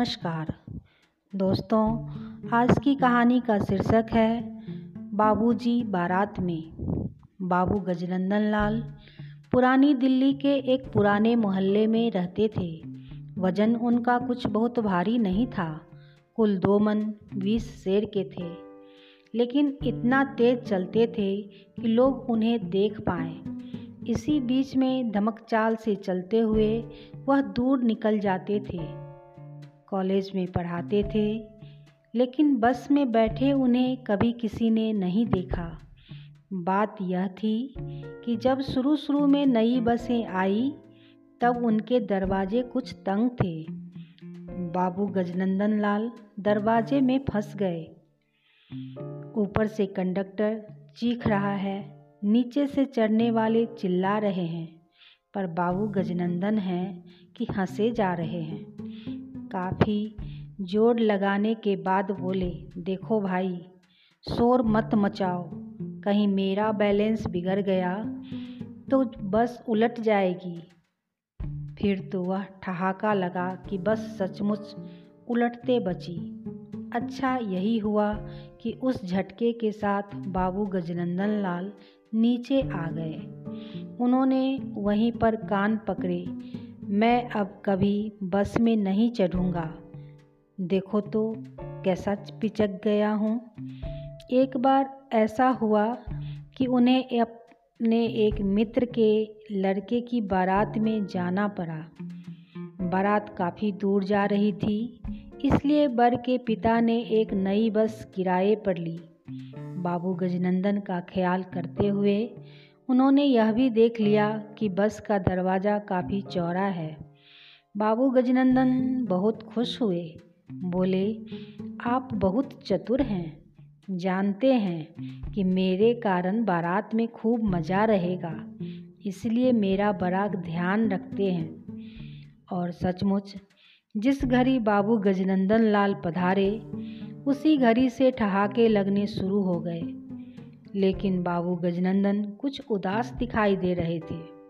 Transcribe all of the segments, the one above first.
नमस्कार। दोस्तों, आज की कहानी का शीर्षक है, बाबूजी बारात में। बाबू गजनंदन लाल पुरानी दिल्ली के एक पुराने मोहल्ले में रहते थे। वज़न उनका कुछ बहुत भारी नहीं था, कुल दो मन बीस शेर के थे। लेकिन इतना तेज चलते थे कि लोग उन्हें देख पाएँ। इसी बीच में धमक चाल से चलते हुए वह दूर निकल जाते थे। कॉलेज में पढ़ाते थे, लेकिन बस में बैठे उन्हें कभी किसी ने नहीं देखा। बात यह थी कि जब शुरू शुरू में नई बसें आई, तब उनके दरवाजे कुछ तंग थे। बाबू गजनंदन लाल दरवाजे में फंस गए। ऊपर से कंडक्टर चीख रहा है, नीचे से चढ़ने वाले चिल्ला रहे हैं, पर बाबू गजनंदन हैं कि हंसे जा रहे हैं। काफ़ी ज़ोर लगाने के बाद बोले, देखो भाई, शोर मत मचाओ। कहीं मेरा बैलेंस बिगड़ गया तो बस उलट जाएगी। फिर तो वह ठहाका लगा कि बस सचमुच उलटते बची। अच्छा यही हुआ कि उस झटके के साथ बाबू गजनंदन लाल नीचे आ गए। उन्होंने वहीं पर कान पकड़े। मैं अब कभी बस में नहीं चढ़ूँगा। देखो तो कैसा पिचक गया हूँ। एक बार ऐसा हुआ कि उन्हें अपने एक मित्र के लड़के की बारात में जाना पड़ा। बारात काफ़ी दूर जा रही थी, इसलिए बर के पिता ने एक नई बस किराए पर ली। बाबू गजनंदन का ख्याल करते हुए उन्होंने यह भी देख लिया कि बस का दरवाज़ा काफ़ी चौड़ा है। बाबू गजनंदन बहुत खुश हुए। बोले आप बहुत चतुर हैं। जानते हैं कि मेरे कारण बारात में खूब मज़ा रहेगा। इसलिए मेरा बड़ा ध्यान रखते हैं। और सचमुच जिस घड़ी बाबू गजनंदन लाल पधारे उसी घड़ी से ठहाके लगने शुरू हो गए। लेकिन बाबू गजनंदन कुछ उदास दिखाई दे रहे थे।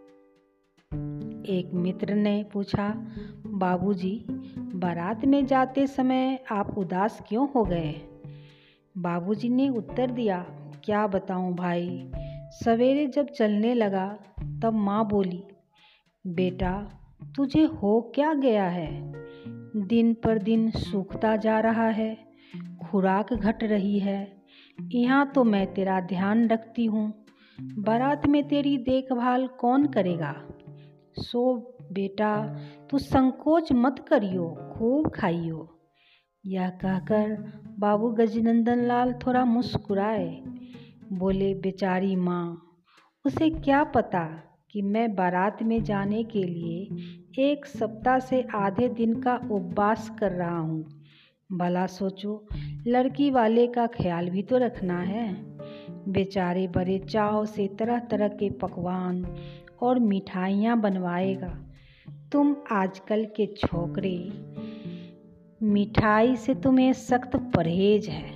एक मित्र ने पूछा बाबूजी, बारात में जाते समय आप उदास क्यों हो गए? बाबूजी ने उत्तर दिया क्या बताऊँ भाई सवेरे जब चलने लगा तब माँ बोली बेटा तुझे हो क्या गया है? दिन पर दिन सूखता जा रहा है खुराक घट रही है यहाँ तो मैं तेरा ध्यान रखती हूँ। बारात में तेरी देखभाल कौन करेगा? सो बेटा, तू संकोच मत करियो, खूब खाइयो। यह कहकर बाबू गजनंदन लाल थोड़ा मुस्कुराए। बोले, बेचारी माँ, उसे क्या पता कि मैं बारात में जाने के लिए एक सप्ताह से आधे दिन का उपवास कर रहा हूँ? भला सोचो लड़की वाले का ख्याल भी तो रखना है। बेचारे बड़े चाव से तरह तरह के पकवान और मिठाइयाँ बनवाएगा। तुम आजकल के छोकरे मिठाई से तुम्हें सख्त परहेज है।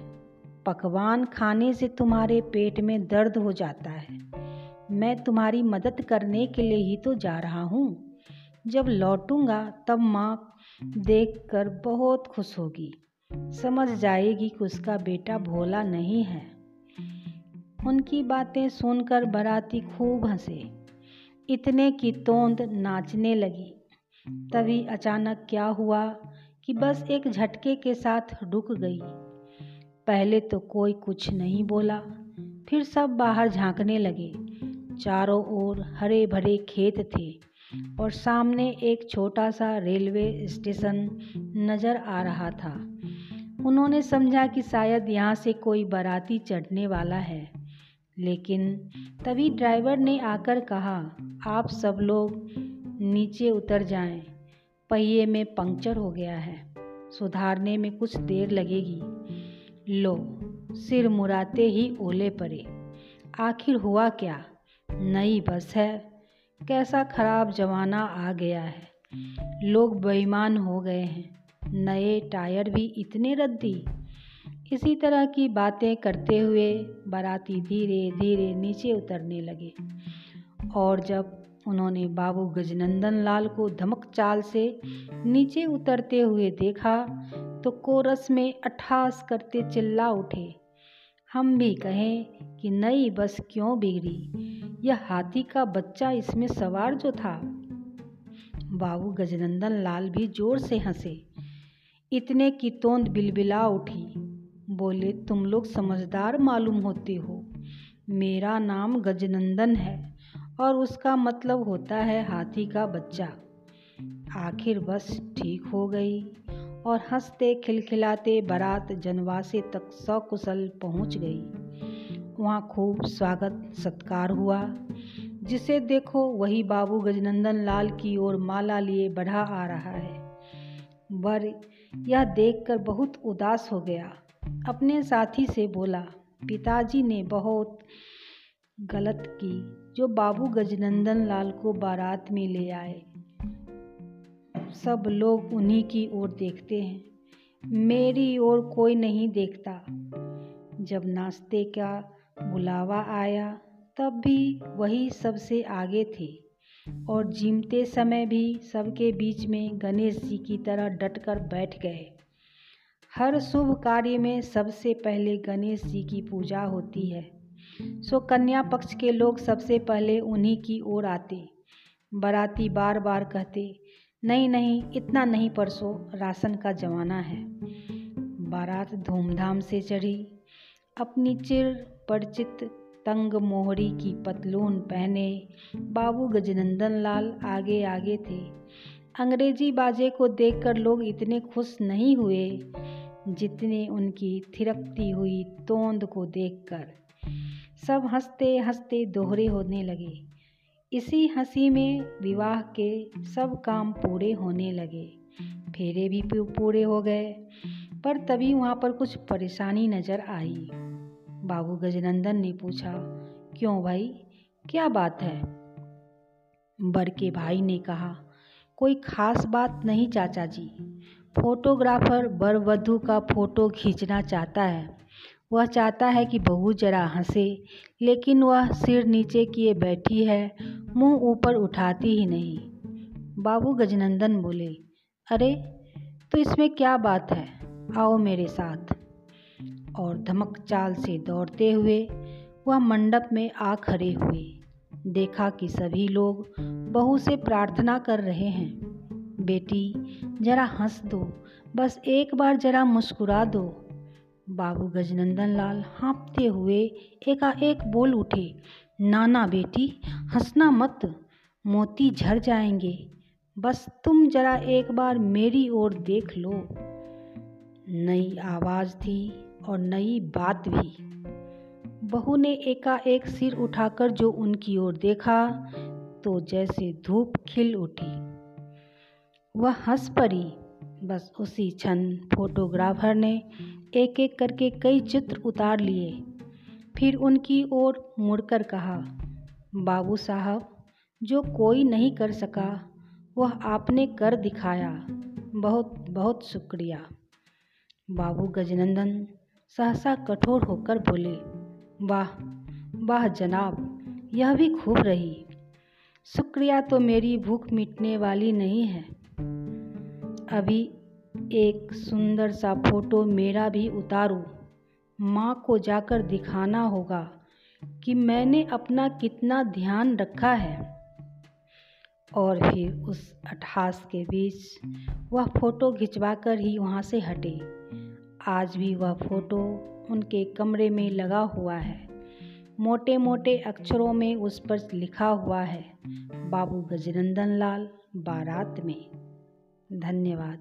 पकवान खाने से तुम्हारे पेट में दर्द हो जाता है। मैं तुम्हारी मदद करने के लिए ही तो जा रहा हूँ। जब लौटूँगा तब माँ देखकर बहुत खुश होगी। समझ जाएगी कि उसका बेटा भोला नहीं है। उनकी बातें सुनकर बराती खूब हंसे। इतने की तोंद नाचने लगी। तभी अचानक क्या हुआ कि बस एक झटके के साथ रुक गई। पहले तो कोई कुछ नहीं बोला, फिर सब बाहर झांकने लगे। चारों ओर हरे भरे खेत थे। और सामने एक छोटा सा रेलवे स्टेशन नज़र आ रहा था। उन्होंने समझा कि शायद यहाँ से कोई बाराती चढ़ने वाला है। लेकिन तभी ड्राइवर ने आकर कहा आप सब लोग नीचे उतर जाएँ, पहिए में पंक्चर हो गया है। सुधारने में कुछ देर लगेगी। लो सिर मुराते ही ओले पड़े। आखिर हुआ क्या? नई बस है। कैसा खराब जमाना आ गया है। लोग बेईमान हो गए हैं। नए टायर भी इतने रद्दी इसी तरह की बातें करते हुए बाराती धीरे धीरे नीचे उतरने लगे। और जब उन्होंने बाबू गजनंदन लाल को धमक चाल से नीचे उतरते हुए देखा तो कोरस में अठास करते चिल्ला उठे। हम भी कहें कि नई बस क्यों बिगड़ी? यह हाथी का बच्चा इसमें सवार जो था। बाबू गजनंदन लाल भी ज़ोर से हंसे। इतने की तोंद बिलबिला उठी। बोले, तुम लोग समझदार मालूम होते हो। मेरा नाम गजनंदन है और उसका मतलब होता है हाथी का बच्चा। आखिर बस ठीक हो गई। और हँसते, खिलखिलाते बारात जनवासे तक सकुशल पहुँच गई। वहाँ खूब स्वागत, सत्कार हुआ। जिसे देखो वही बाबू गजनंदन लाल की ओर माला लिए बढ़ा आ रहा है। वर, यह देखकर बहुत उदास हो गया। अपने साथी से बोला, पिताजी ने बहुत गलत की। जो बाबू गजनंदन लाल को बारात में ले आए सब लोग उन्हीं की ओर देखते हैं। मेरी ओर कोई नहीं देखता। जब नाश्ते का बुलावा आया, तब भी वही सबसे आगे थे और जीमते समय भी सबके बीच में गणेश जी की तरह डटकर बैठ गए। हर शुभ कार्य में सबसे पहले गणेश जी की पूजा होती है। सो कन्या पक्ष के लोग सबसे पहले उन्हीं की ओर आते। बाराती बार बार कहते नहीं नहीं, इतना नहीं, परसों राशन का ज़माना है। बारात धूमधाम से चढ़ी। अपनी चिर परिचित तंग मोहरी की पतलून पहने बाबू गजनंदन लाल आगे आगे थे। अंग्रेज़ी बाजे को देखकर लोग इतने खुश नहीं हुए जितने उनकी थिरकती हुई तोंद को देखकर। सब हँसते हँसते दोहरे होने लगे। इसी हँसी में विवाह के सब काम पूरे होने लगे। फेरे भी पूरे हो गए, पर तभी वहाँ पर कुछ परेशानी नज़र आई। बाबू गजनंदन ने पूछा, क्यों भाई? क्या बात है? बर के भाई ने कहा, कोई खास बात नहीं चाचा जी। फोटोग्राफर बर वधु का फ़ोटो खींचना चाहता है। वह चाहता है कि बहू जरा हंसे, लेकिन वह सिर नीचे किए बैठी है मुँह ऊपर उठाती ही नहीं। बाबू गजनंदन बोले, अरे तो इसमें क्या बात है? आओ मेरे साथ। और धमक चाल से दौड़ते हुए वह मंडप में आ खड़े हुए। देखा कि सभी लोग बहू से प्रार्थना कर रहे हैं, बेटी, जरा हंस दो, बस एक बार जरा मुस्कुरा दो। बाबू गजनंदन लाल हाँपते हुए एकाएक बोल उठे नाना बेटी, हंसना मत, मोती झर जाएँगे। बस तुम जरा एक बार मेरी ओर देख लो। नई आवाज़ थी और नई बात भी। बहू ने एकाएक सिर उठाकर जो उनकी ओर देखा तो जैसे धूप खिल उठी। वह हंस पड़ी। बस उसी क्षण फोटोग्राफर ने एक एक करके कई चित्र उतार लिए। फिर उनकी ओर मुड़कर कहा, बाबू साहब, जो कोई नहीं कर सका, वह आपने कर दिखाया। बहुत बहुत शुक्रिया। बाबू गजनंदन सहसा कठोर होकर बोले, वाह वाह जनाब, यह भी खूब रही। शुक्रिया तो मेरी भूख मिटने वाली नहीं है। अभी एक सुंदर सा फ़ोटो मेरा भी उतारो। माँ को जाकर दिखाना होगा कि मैंने अपना कितना ध्यान रखा है। और फिर उस अठास के बीच वह फ़ोटो खिंचवा कर ही वहाँ से हटे। आज भी वह फ़ोटो उनके कमरे में लगा हुआ है। मोटे मोटे अक्षरों में उस पर लिखा हुआ है, बाबू गजनंदन लाल, बारात में। धन्यवाद।